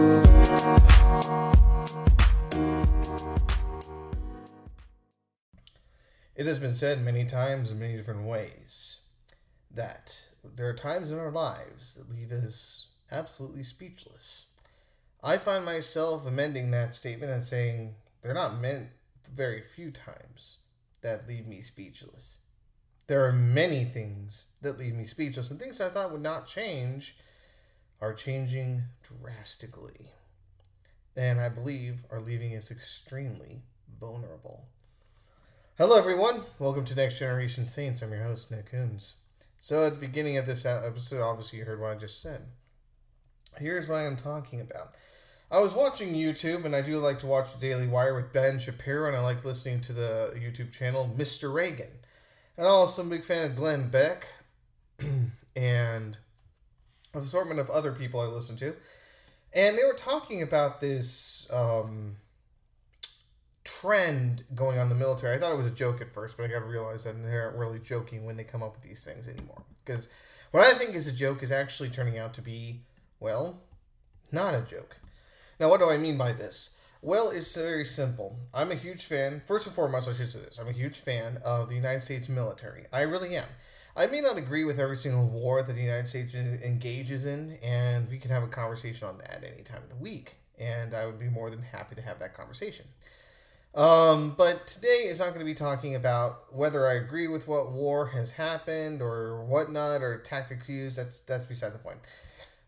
It has been said many times in many different ways that there are times in our lives that leave us absolutely speechless. I find myself amending that statement and saying they're not meant very few times that leave me speechless. There are many things that leave me speechless, and things I thought would not change are changing drastically. And I believe are leaving us extremely vulnerable. Hello, everyone. Welcome to Next Generation Saints. I'm your host, Nick Kunze. So, at the beginning of this episode, obviously, you heard what I just said. Here's what I'm talking about. I was watching YouTube, and I do like to watch the Daily Wire with Ben Shapiro, and I like listening to the YouTube channel Mr. Reagan. And I'm also a big fan of Glenn Beck and an assortment of other people I listen to. And they were talking about this um, trend going on in the military. I thought it was a joke at first, but I got to realize that they aren't really joking when they come up with these things anymore. Because what I think is a joke is actually turning out to be, well, not a joke. Now, what do I mean by this? Well, it's very simple. I'm a huge fan. First and foremost, I should say this. I'm a huge fan of the United States military. I really am. I may not agree with every single war that the United States engages in, and we can have a conversation on that any time of the week. And I would be more than happy to have that conversation. Um, but today is not going to be talking about whether I agree with what war has happened or whatnot or tactics used. That's that's beside the point.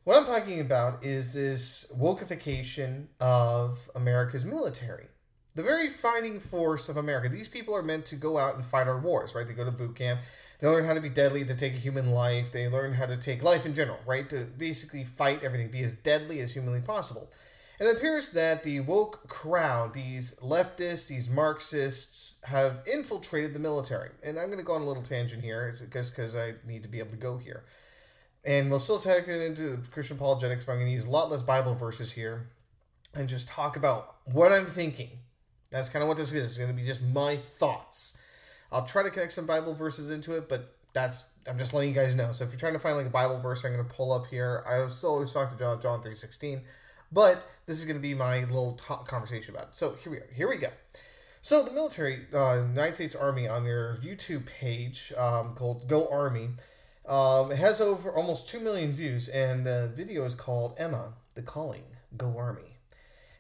What I'm talking about is this wokeification of America's military. The very fighting force of America. These people are meant to go out and fight our wars, right? They go to boot camp. They learn how to be deadly, to take a human life. They learn how to take life in general, right? To basically fight everything, be as deadly as humanly possible. And it appears that the woke crowd, these leftists, these Marxists, have infiltrated the military. And I'm going to go on a little tangent here, just because I need to be able to go here. And we'll still take it into Christian apologetics, but I'm going to use a lot less Bible verses here and just talk about what I'm thinking. That's kind of what this is. It's going to be just my thoughts. I'll try to connect some Bible verses into it, but that's I'm just letting you guys know. So if you're trying to find like a Bible verse, I'm going to pull up here. I still always talk to John John three sixteen, but this is going to be my little conversation about it. So here we are. Here we go. So the military, uh, United States Army, on their YouTube page um, called Go Army, um, has over almost 2 million views, and the video is called Emma, The Calling, Go Army.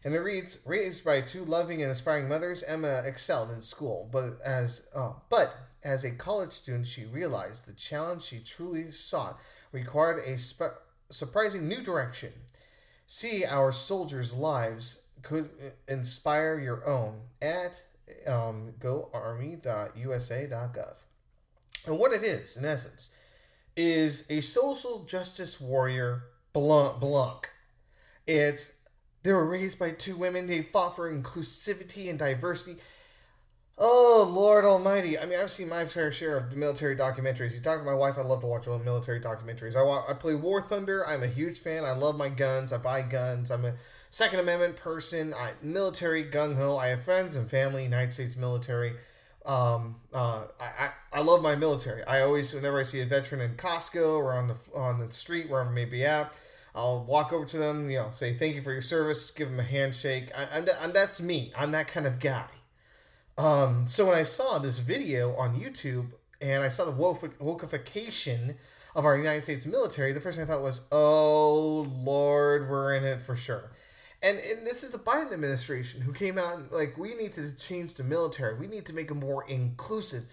And it reads, raised by two loving and aspiring mothers, Emma excelled in school, but as uh, but as a college student, she realized the challenge she truly sought required a sp- surprising new direction. See, our soldiers' lives could inspire your own at um, goarmy.usa.gov. And what it is, in essence, is a social justice warrior Blanc. Blanc. It's they were raised by two women. They fought for inclusivity and diversity. Oh Lord Almighty! I mean, I've seen my fair share of military documentaries. You talk to my wife. I love to watch military documentaries. I I play War Thunder. I'm a huge fan. I love my guns. I buy guns. I'm a Second Amendment person. I'm military gung ho. I have friends and family. United States military. Um, uh, I, I, I love my military. I always, whenever I see a veteran in Costco or on the on the street, wherever I may be at, I'll walk over to them, you know, say thank you for your service, give them a handshake. I, I'm that's me. I'm that kind of guy. Um, so when I saw this video on YouTube and I saw the wokeification of our United States military, the first thing I thought was, "Oh Lord, we're in it for sure." And, and this is the Biden administration who came out and like we need to change the military. We need to make it more inclusive.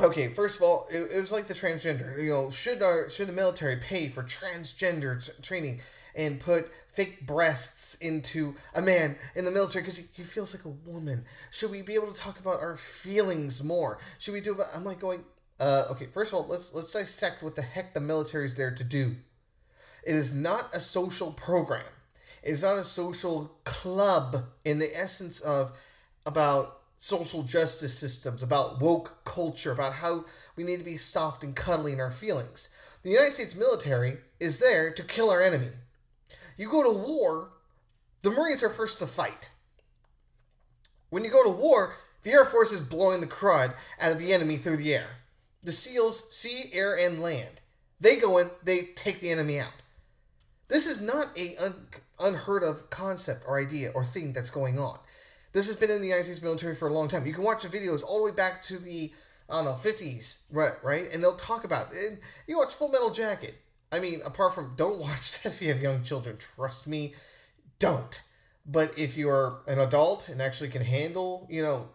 Okay, first of all, it, it was like the transgender. You know, should our should the military pay for transgender t- training and put fake breasts into a man in the military because he, he feels like a woman? Should we be able to talk about our feelings more? Should we do? About, I'm like going. Uh, okay, first of all, let's let's dissect what the heck the military is there to do. It is not a social program. It's not a social club in the essence of about social justice systems, about woke culture, about how we need to be soft and cuddly in our feelings. The United States military is there to kill our enemy. You go to war, the Marines are first to fight. When you go to war, the Air Force is blowing the crud out of the enemy through the air. The SEALs, sea, air, and land. They go in, they take the enemy out. This is not a un- unheard of concept or idea or thing that's going on. This has been in the United States military for a long time. You can watch the videos all the way back to the I don't know fifties, right? Right, and they'll talk about it. And you watch Full Metal Jacket. I mean, apart from don't watch that if you have young children. Trust me, don't. But if you're an adult and actually can handle, you know,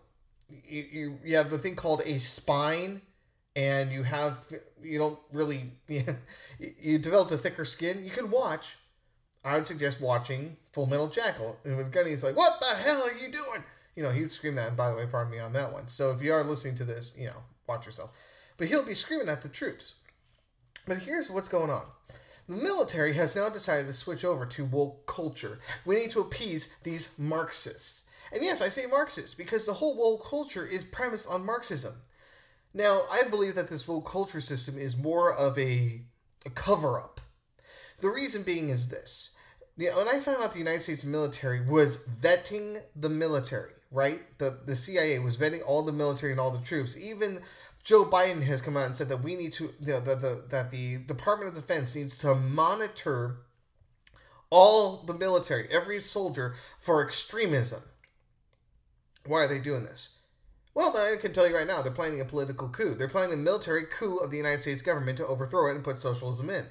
you, you, you have a thing called a spine and you have you don't really you, you developed a thicker skin you can watch i would suggest watching full metal jacket and with gunny's like what the hell are you doing you know he would scream that and by the way pardon me on that one so if you are listening to this you know watch yourself but he'll be screaming at the troops but here's what's going on the military has now decided to switch over to woke culture. We need to appease these Marxists. And yes, I say Marxists because the whole woke culture is premised on Marxism. Now, I believe that this woke culture system is more of a, a cover up. The reason being is this. When I found out the United States military was vetting the military, right? The, the CIA was vetting all the military and all the troops. Even Joe Biden has come out and said that we need to, you know, that the, that the Department of Defense needs to monitor all the military, every soldier, for extremism. Why are they doing this? Well, I can tell you right now, they're planning a political coup. They're planning a military coup of the United States government to overthrow it and put socialism in.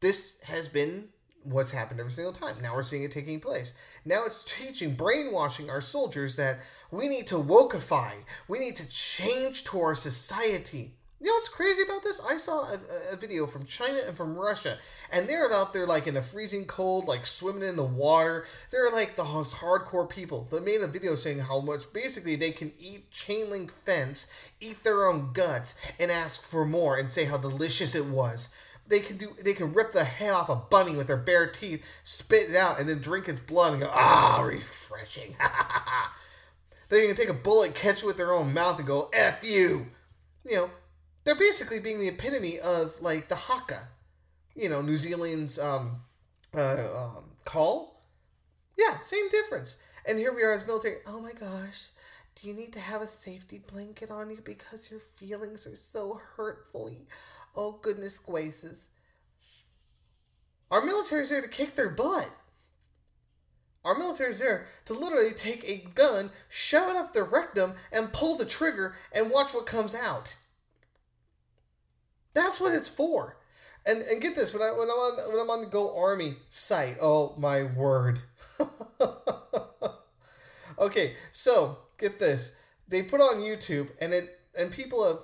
This has been what's happened every single time. Now we're seeing it taking place. Now it's teaching, brainwashing our soldiers that we need to wokeify. We need to change to our society. You know what's crazy about this? I saw a, a, video from China and from Russia, and they're out there like in the freezing cold, like swimming in the water. They're like the most hardcore people. They made a video saying how much basically they can eat chain link fence, eat their own guts, and ask for more and say how delicious it was. They can do. They can rip the head off a bunny with their bare teeth, spit it out, and then drink its blood and go, ah, refreshing. they can take a bullet, catch it with their own mouth, and go, f you. You know they're basically being the epitome of like the haka, you know, New Zealand's um, uh, um, call. Yeah, same difference. And here we are as military. Oh my gosh, do you need to have a safety blanket on you because your feelings are so hurtful? Oh goodness gracious. Our military's there to kick their butt. Our military's there to literally take a gun, shove it up their rectum, and pull the trigger and watch what comes out. That's what it's for. And and get this when I when I'm on when I'm on the Go Army site. Oh my word. okay, so get this. They put on YouTube and it and people have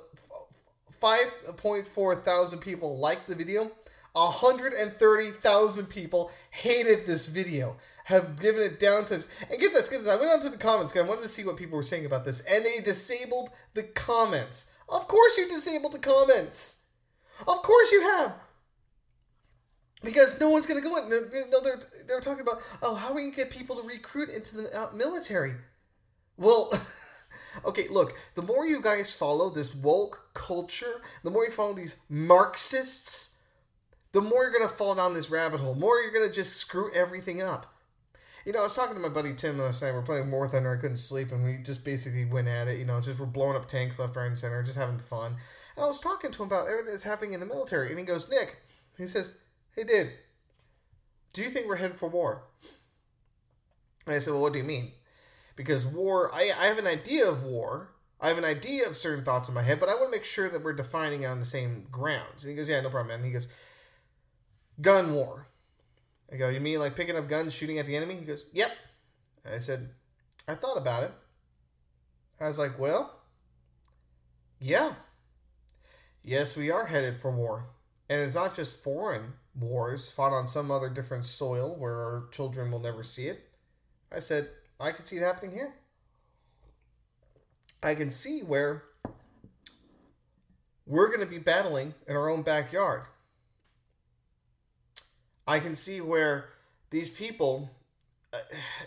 5.4 thousand people liked the video. 130,000 people hated this video, have given it down since. And get this, get this. I went onto the comments because I wanted to see what people were saying about this, and they disabled the comments. Of course, you disabled the comments. Of course you have. Because no one's going to go in. No, they're, they're talking about, oh, how we can get people to recruit into the uh, military? Well, okay, look, the more you guys follow this woke culture, the more you follow these Marxists, the more you're going to fall down this rabbit hole, more you're going to just screw everything up. You know, I was talking to my buddy Tim last night. We're playing War Thunder. I couldn't sleep, and we just basically went at it. You know, just we're blowing up tanks left, right, and center, just having fun. And I was talking to him about everything that's happening in the military, and he goes, Nick, he says, hey, dude, do you think we're headed for war? And I said, well, what do you mean? Because war, I, I have an idea of war. I have an idea of certain thoughts in my head, but I want to make sure that we're defining it on the same grounds. And he goes, yeah, no problem, man. And he goes, gun war. I go, you mean like picking up guns, shooting at the enemy? He goes, yep. And I said, I thought about it. I was like, well, yeah. Yes, we are headed for war. And it's not just foreign wars fought on some other different soil where our children will never see it. I said, I can see it happening here. I can see where we're going to be battling in our own backyard. I can see where these people, uh,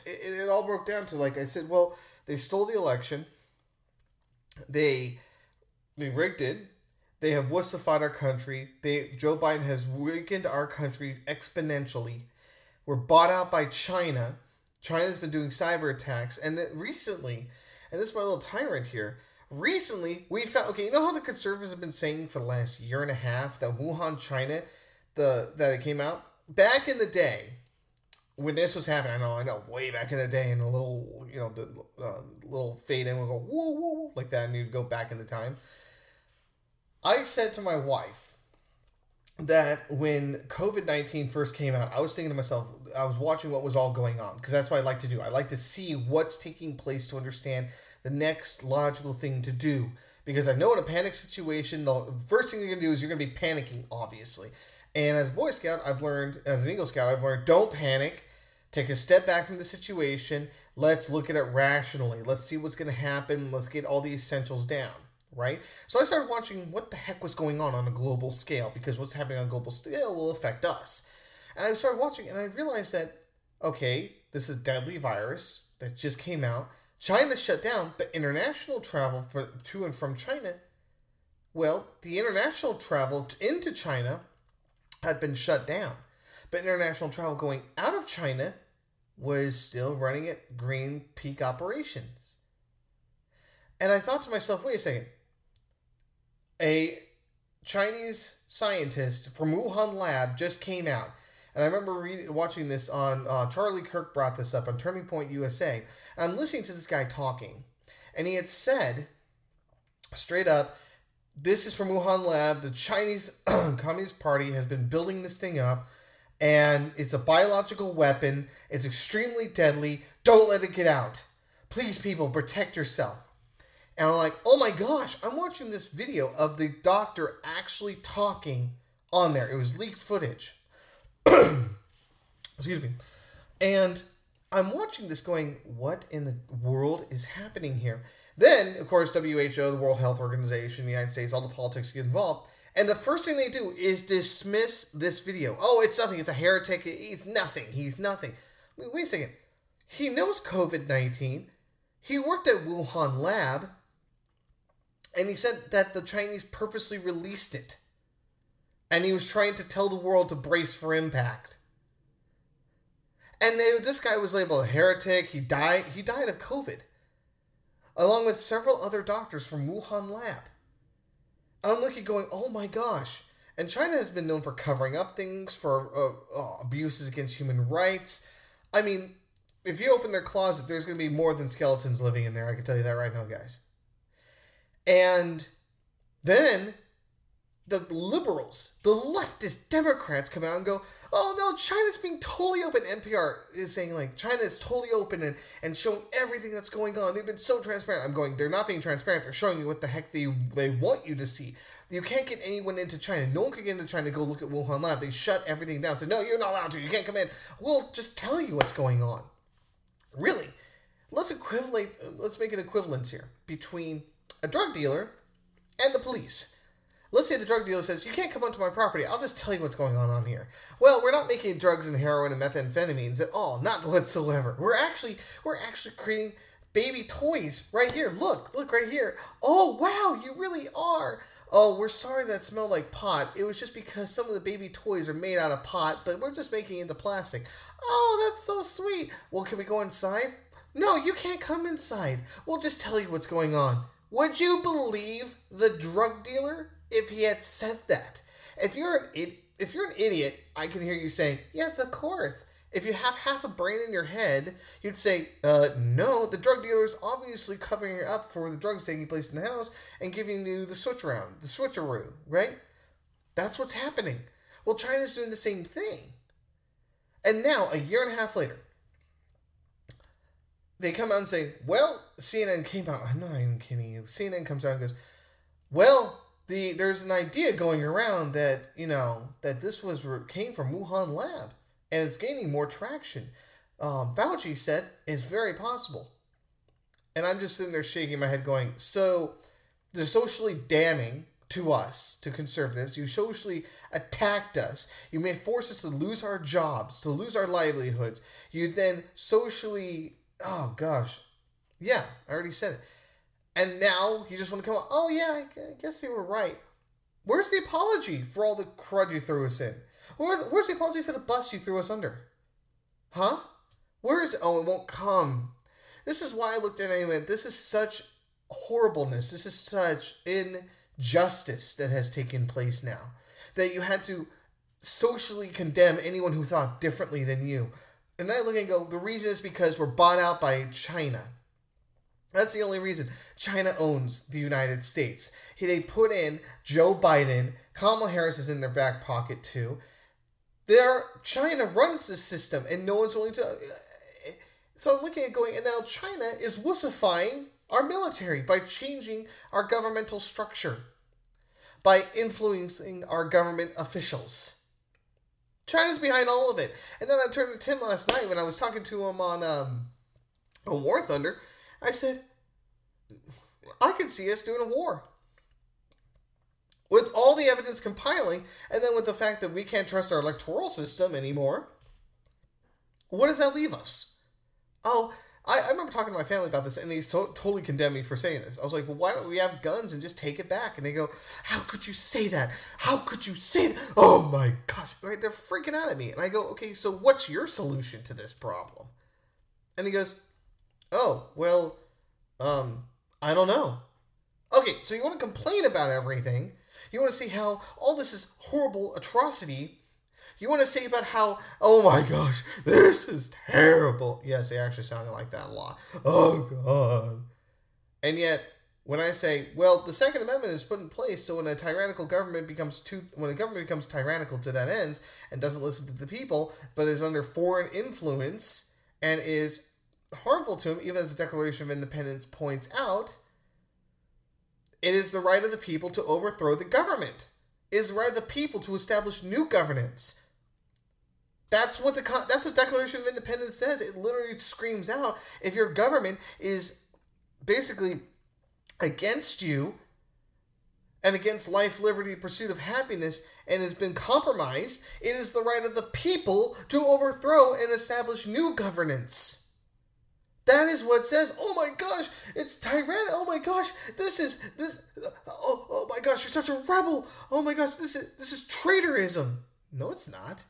it, it all broke down to like I said, well, they stole the election, they they rigged it, they have wussified our country. They Joe Biden has weakened our country exponentially. We're bought out by China. China's been doing cyber attacks, and recently, and this is my little tyrant here. Recently, we found okay. You know how the conservatives have been saying for the last year and a half that Wuhan, China, the that it came out back in the day, when this was happening, I know, I know, way back in the day, and a little, you know, the uh, little fade in would go whoa, whoa, whoa, like that, and you'd go back in the time. I said to my wife that when COVID 19 first came out, I was thinking to myself, I was watching what was all going on, because that's what I like to do. I like to see what's taking place to understand the next logical thing to do. Because I know in a panic situation, the first thing you're going to do is you're going to be panicking, obviously. And as a Boy Scout, I've learned, as an Eagle Scout, I've learned don't panic take a step back from the situation. Let's look at it rationally. Let's see what's going to happen. Let's get all the essentials down, right? So I started watching what the heck was going on on a global scale because what's happening on global scale will affect us. And I started watching and I realized that, okay, this is a deadly virus that just came out. China shut down, but international travel to and from China, well, the international travel into China had been shut down. But international travel going out of China was still running at green peak operations. And I thought to myself, wait a second. A Chinese scientist from Wuhan lab just came out. And I remember reading, watching this on uh, Charlie Kirk brought this up on Turning Point USA. And I'm listening to this guy talking. And he had said straight up, this is from Wuhan lab. The Chinese Communist Party has been building this thing up and it's a biological weapon. It's extremely deadly. Don't let it get out. Please, people, protect yourself. And I'm like, oh my gosh, I'm watching this video of the doctor actually talking on there. It was leaked footage. Excuse me. And I'm watching this going, what in the world is happening here? Then, of course, WHO, the World Health Organization, the United States, all the politics get involved. And the first thing they do is dismiss this video. Oh, it's nothing. It's a heretic. He's nothing. He's nothing. Wait, wait a second. He knows COVID 19. He worked at Wuhan lab. And he said that the Chinese purposely released it. And he was trying to tell the world to brace for impact. And they, this guy was labeled a heretic. He died. He died of COVID, along with several other doctors from Wuhan lab. And I'm looking going, oh my gosh. And China has been known for covering up things, for uh, uh, abuses against human rights. I mean, if you open their closet, there's going to be more than skeletons living in there. I can tell you that right now, guys. And then the liberals, the leftist Democrats come out and go, oh no, China's being totally open. NPR is saying like China is totally open and, and showing everything that's going on. They've been so transparent. I'm going, they're not being transparent. They're showing you what the heck they, they want you to see. You can't get anyone into China. No one can get into China to go look at Wuhan lab. They shut everything down. Say, no, you're not allowed to. You can't come in. We'll just tell you what's going on. Really. Let's equivalent, let's make an equivalence here between a drug dealer and the police Let's say the drug dealer says, You can't come onto my property. I'll just tell you what's going on on here. Well, we're not making drugs and heroin and methamphetamines at all. Not whatsoever. We're actually we're actually creating baby toys right here. Look, look right here. Oh wow, you really are. Oh, we're sorry that smelled like pot. It was just because some of the baby toys are made out of pot, but we're just making it into plastic. Oh, that's so sweet. Well, can we go inside? No, you can't come inside. We'll just tell you what's going on. Would you believe the drug dealer if he had said that. If you're an if you're an idiot, I can hear you saying, "Yes, of course." If you have half a brain in your head, you'd say, uh, no, the drug dealer is obviously covering you up for the drugs taking place in the house and giving you the switch around, the switcheroo, right? That's what's happening. Well, China's doing the same thing. And now, a year and a half later, they come out and say, well, CNN came out. I'm not even kidding you. CNN comes out and goes, well, the there's an idea going around that you know that this was came from Wuhan lab and it's gaining more traction. Um, Fauci said it's very possible, and I'm just sitting there shaking my head, going, "So, they're socially damning to us, to conservatives. You socially attacked us. You made force us to lose our jobs, to lose our livelihoods. You then socially, oh gosh, yeah, I already said it." And now you just want to come out, oh yeah, I guess you were right. Where's the apology for all the crud you threw us in? Where, where's the apology for the bus you threw us under? Huh? Where is it? Oh, it won't come. This is why I looked at it and went, this is such horribleness. This is such injustice that has taken place now. That you had to socially condemn anyone who thought differently than you. And then I look and go, the reason is because we're bought out by China. That's the only reason. China owns the United States. They put in Joe Biden. Kamala Harris is in their back pocket too. There, China runs this system, and no one's willing to. Uh, so I'm looking at going, and now China is wussifying our military by changing our governmental structure, by influencing our government officials. China's behind all of it. And then I turned to Tim last night when I was talking to him on um, War Thunder. I said, I could see us doing a war. With all the evidence compiling, and then with the fact that we can't trust our electoral system anymore, what does that leave us? Oh, I, I remember talking to my family about this, and they so, totally condemned me for saying this. I was like, well, why don't we have guns and just take it back? And they go, how could you say that? How could you say that? Oh my gosh. Right? They're freaking out at me. And I go, okay, so what's your solution to this problem? And he goes, oh, well, um, I don't know. Okay, so you want to complain about everything. You want to see how all this is horrible atrocity. You want to say about how, oh my gosh, this is terrible. Yes, they actually sounded like that a lot. Oh God. And yet, when I say, well, the Second Amendment is put in place so when a tyrannical government becomes too, when a government becomes tyrannical to that ends and doesn't listen to the people, but is under foreign influence and is harmful to him, even as the Declaration of Independence points out, it is the right of the people to overthrow the government. It is the right of the people to establish new governance. That's what the that's what Declaration of Independence says. It literally screams out if your government is basically against you and against life, liberty, pursuit of happiness, and has been compromised, it is the right of the people to overthrow and establish new governance. That is what says, oh my gosh, it's tyrannical. Oh my gosh, this is this. Oh, oh my gosh, you're such a rebel. Oh my gosh, this is this is traitorism. No, it's not.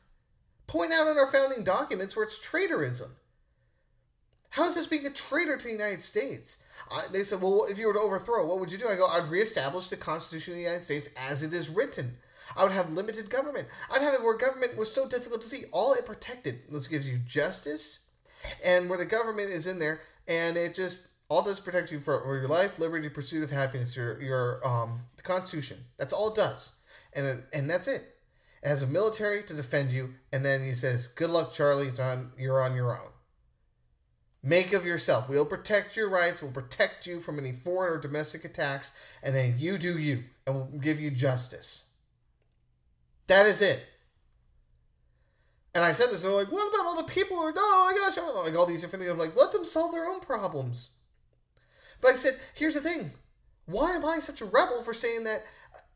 Point out in our founding documents where it's traitorism. How is this being a traitor to the United States? I, they said, well, if you were to overthrow, what would you do? I go, I'd reestablish the Constitution of the United States as it is written. I would have limited government. I'd have it where government was so difficult to see. All it protected, this gives you justice and where the government is in there and it just all does protect you for, your life, liberty, pursuit of happiness, your your um the Constitution. That's all it does, and it, and that's it. Has a military to defend you, and then he says, "Good luck, Charlie. It's on. You're on your own. Make of yourself. We'll protect your rights. We'll protect you from any foreign or domestic attacks, and then you do you, and we'll give you justice." That is it. And I said this, and they're like, what about all the people who are, no, oh my gosh, like all these different things. I'm like, let them solve their own problems. But I said, here's the thing. Why am I such a rebel for saying that,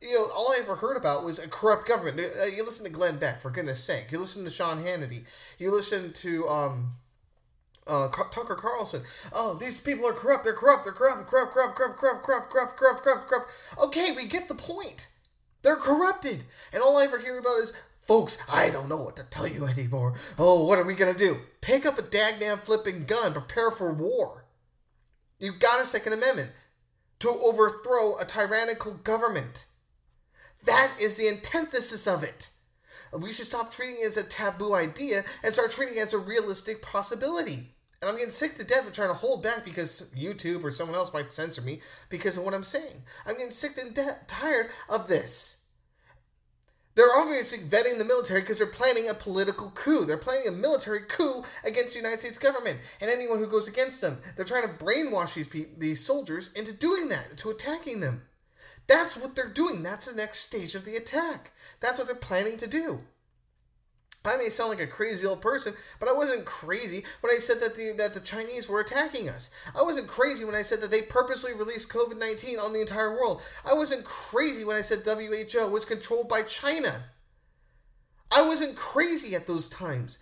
you know, all I ever heard about was a corrupt government? Uh, you listen to Glenn Beck, for goodness sake. You listen to Sean Hannity. You listen to, um, uh, Tucker Carlson. Oh, these people are corrupt. They're corrupt. They're corrupt. Corrupt. Corrupt. Corrupt. Corrupt. Corrupt. Corrupt. Corrupt. Corrupt. Corrupt. Okay, we get the point. They're corrupted, and all I ever hear about is Folks, I don't know what to tell you anymore. Oh, what are we gonna do? Pick up a dagnam flipping gun, prepare for war. You've got a Second Amendment to overthrow a tyrannical government. That is the antithesis of it. We should stop treating it as a taboo idea and start treating it as a realistic possibility. And I'm getting sick to death of trying to hold back because YouTube or someone else might censor me because of what I'm saying. I'm getting sick and de- tired of this. They're obviously vetting the military because they're planning a political coup. They're planning a military coup against the United States government and anyone who goes against them. They're trying to brainwash these pe- these soldiers into doing that, into attacking them. That's what they're doing. That's the next stage of the attack. That's what they're planning to do. I may sound like a crazy old person, but I wasn't crazy when I said that the that the Chinese were attacking us. I wasn't crazy when I said that they purposely released COVID nineteen on the entire world. I wasn't crazy when I said WHO was controlled by China. I wasn't crazy at those times.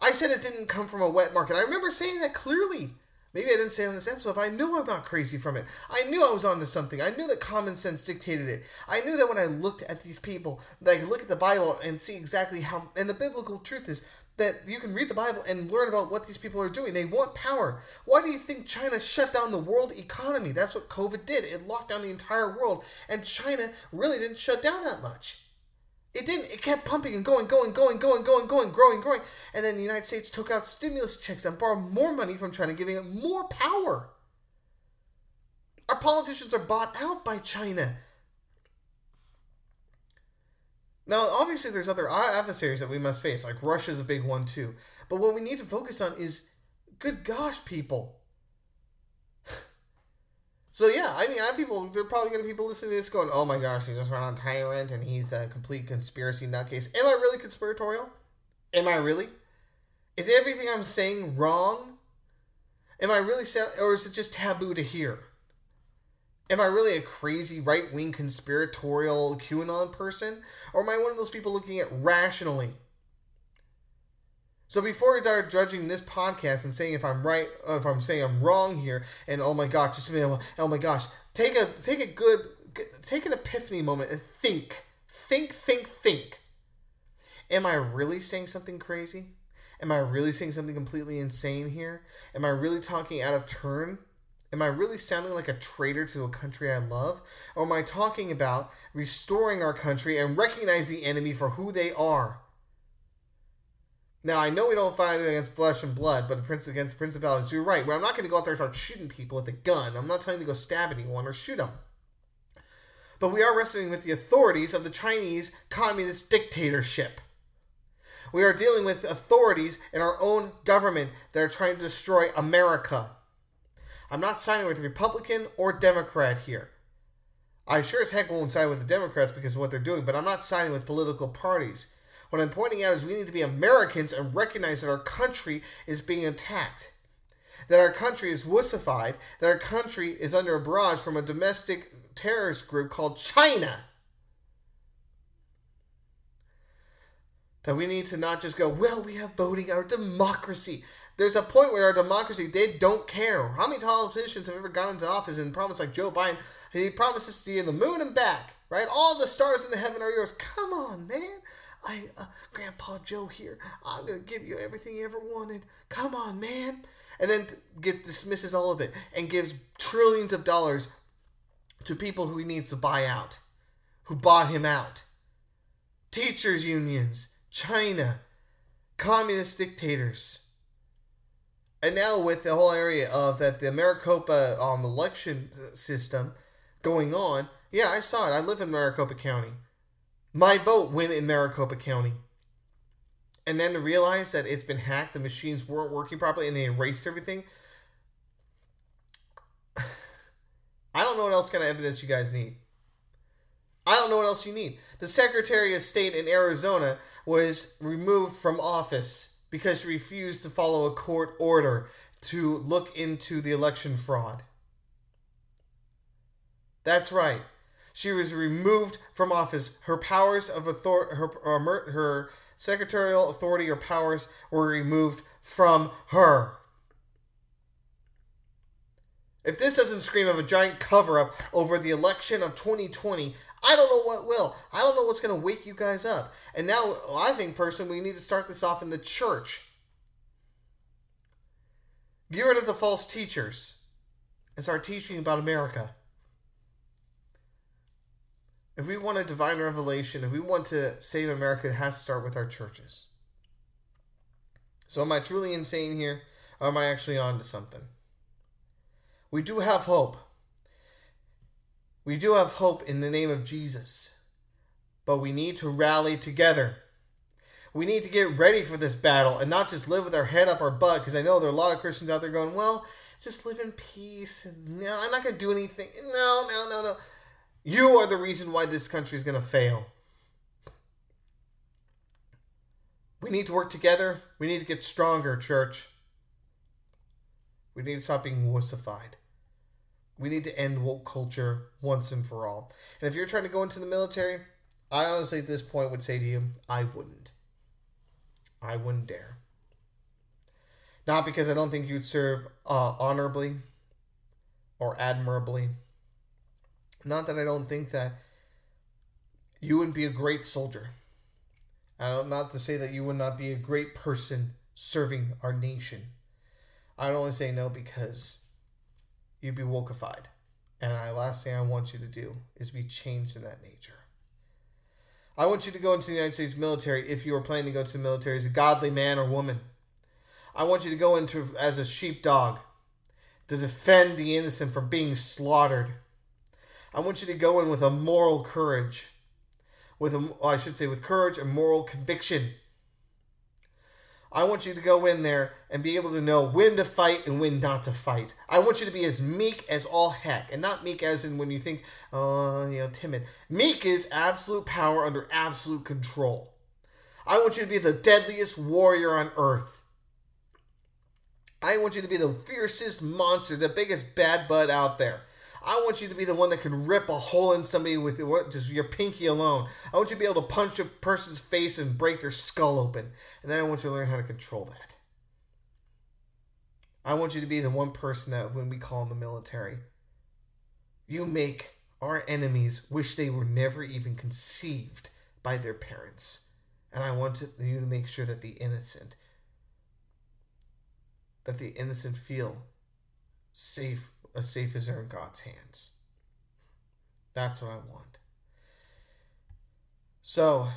I said it didn't come from a wet market. I remember saying that clearly. Maybe I didn't say on this episode, but I knew I'm not crazy from it. I knew I was onto something. I knew that common sense dictated it. I knew that when I looked at these people, that I could look at the Bible and see exactly how. And the biblical truth is that you can read the Bible and learn about what these people are doing. They want power. Why do you think China shut down the world economy? That's what COVID did. It locked down the entire world, and China really didn't shut down that much. It didn't. It kept pumping and going, going, going, going, going, going, growing, growing. And then the United States took out stimulus checks and borrowed more money from China, giving it more power. Our politicians are bought out by China. Now, obviously, there's other adversaries that we must face, like Russia's a big one too. But what we need to focus on is, good gosh, people. So yeah, I mean, I have people. They're probably going to be people listening to this going, "Oh my gosh, he just ran on tyrant and he's a complete conspiracy nutcase." Am I really conspiratorial? Am I really? Is everything I'm saying wrong? Am I really, or is it just taboo to hear? Am I really a crazy right wing conspiratorial QAnon person, or am I one of those people looking at rationally? So before you start judging this podcast and saying if I'm right, or if I'm saying I'm wrong here, and oh my gosh, just oh my gosh, take a take a good take an epiphany moment and think, think, think, think. Am I really saying something crazy? Am I really saying something completely insane here? Am I really talking out of turn? Am I really sounding like a traitor to a country I love? Or am I talking about restoring our country and recognize the enemy for who they are? Now I know we don't fight against flesh and blood, but prince against principalities. You're right. Well, I'm not going to go out there and start shooting people with a gun. I'm not telling you to go stab anyone or shoot them. But we are wrestling with the authorities of the Chinese communist dictatorship. We are dealing with authorities in our own government that are trying to destroy America. I'm not siding with Republican or Democrat here. I sure as heck won't side with the Democrats because of what they're doing, but I'm not siding with political parties. What I'm pointing out is we need to be Americans and recognize that our country is being attacked. That our country is wussified, that our country is under a barrage from a domestic terrorist group called China. That we need to not just go, well, we have voting, our democracy. There's a point where our democracy, they don't care. How many politicians have ever gone into office and promised, like Joe Biden, he promises to you the moon and back, right? All the stars in the heaven are yours. Come on, man. I, uh, Grandpa Joe here. I'm gonna give you everything you ever wanted. Come on, man. And then get dismisses all of it and gives trillions of dollars to people who he needs to buy out, who bought him out. Teachers' unions, China, communist dictators. And now with the whole area of that the Maricopa um, election system going on, yeah, I saw it. I live in Maricopa County. My vote went in Maricopa County. And then to realize that it's been hacked, the machines weren't working properly, and they erased everything. I don't know what else kind of evidence you guys need. I don't know what else you need. The Secretary of State in Arizona was removed from office because she refused to follow a court order to look into the election fraud. That's right. She was removed from office. Her powers of authority, her, uh, her, her secretarial authority or powers were removed from her. If this doesn't scream of a giant cover up over the election of 2020, I don't know what will. I don't know what's going to wake you guys up. And now, I think personally, we need to start this off in the church. Get rid of the false teachers and start teaching about America. If we want a divine revelation, if we want to save America, it has to start with our churches. So, am I truly insane here, or am I actually on to something? We do have hope. We do have hope in the name of Jesus, but we need to rally together. We need to get ready for this battle and not just live with our head up our butt, because I know there are a lot of Christians out there going, well, just live in peace. No, I'm not going to do anything. No, no, no, no. You are the reason why this country is going to fail. We need to work together. We need to get stronger, church. We need to stop being wussified. We need to end woke culture once and for all. And if you're trying to go into the military, I honestly at this point would say to you, I wouldn't. I wouldn't dare. Not because I don't think you'd serve uh, honorably or admirably not that I don't think that you wouldn't be a great soldier. Uh, not to say that you would not be a great person serving our nation. I'd only say no because you'd be wokeified. And the last thing I want you to do is be changed in that nature. I want you to go into the United States military if you are planning to go to the military as a godly man or woman. I want you to go into as a sheepdog to defend the innocent from being slaughtered. I want you to go in with a moral courage, with a, I should say, with courage and moral conviction. I want you to go in there and be able to know when to fight and when not to fight. I want you to be as meek as all heck, and not meek as in when you think, oh, you know, timid. Meek is absolute power under absolute control. I want you to be the deadliest warrior on earth. I want you to be the fiercest monster, the biggest bad bud out there. I want you to be the one that can rip a hole in somebody with just your pinky alone. I want you to be able to punch a person's face and break their skull open. And then I want you to learn how to control that. I want you to be the one person that when we call in the military, you make our enemies wish they were never even conceived by their parents. And I want you to make sure that the innocent that the innocent feel safe as safe as they're in God's hands. That's what I want. So,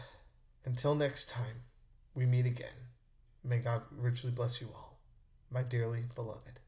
until next time, we meet again. May God richly bless you all, my dearly beloved.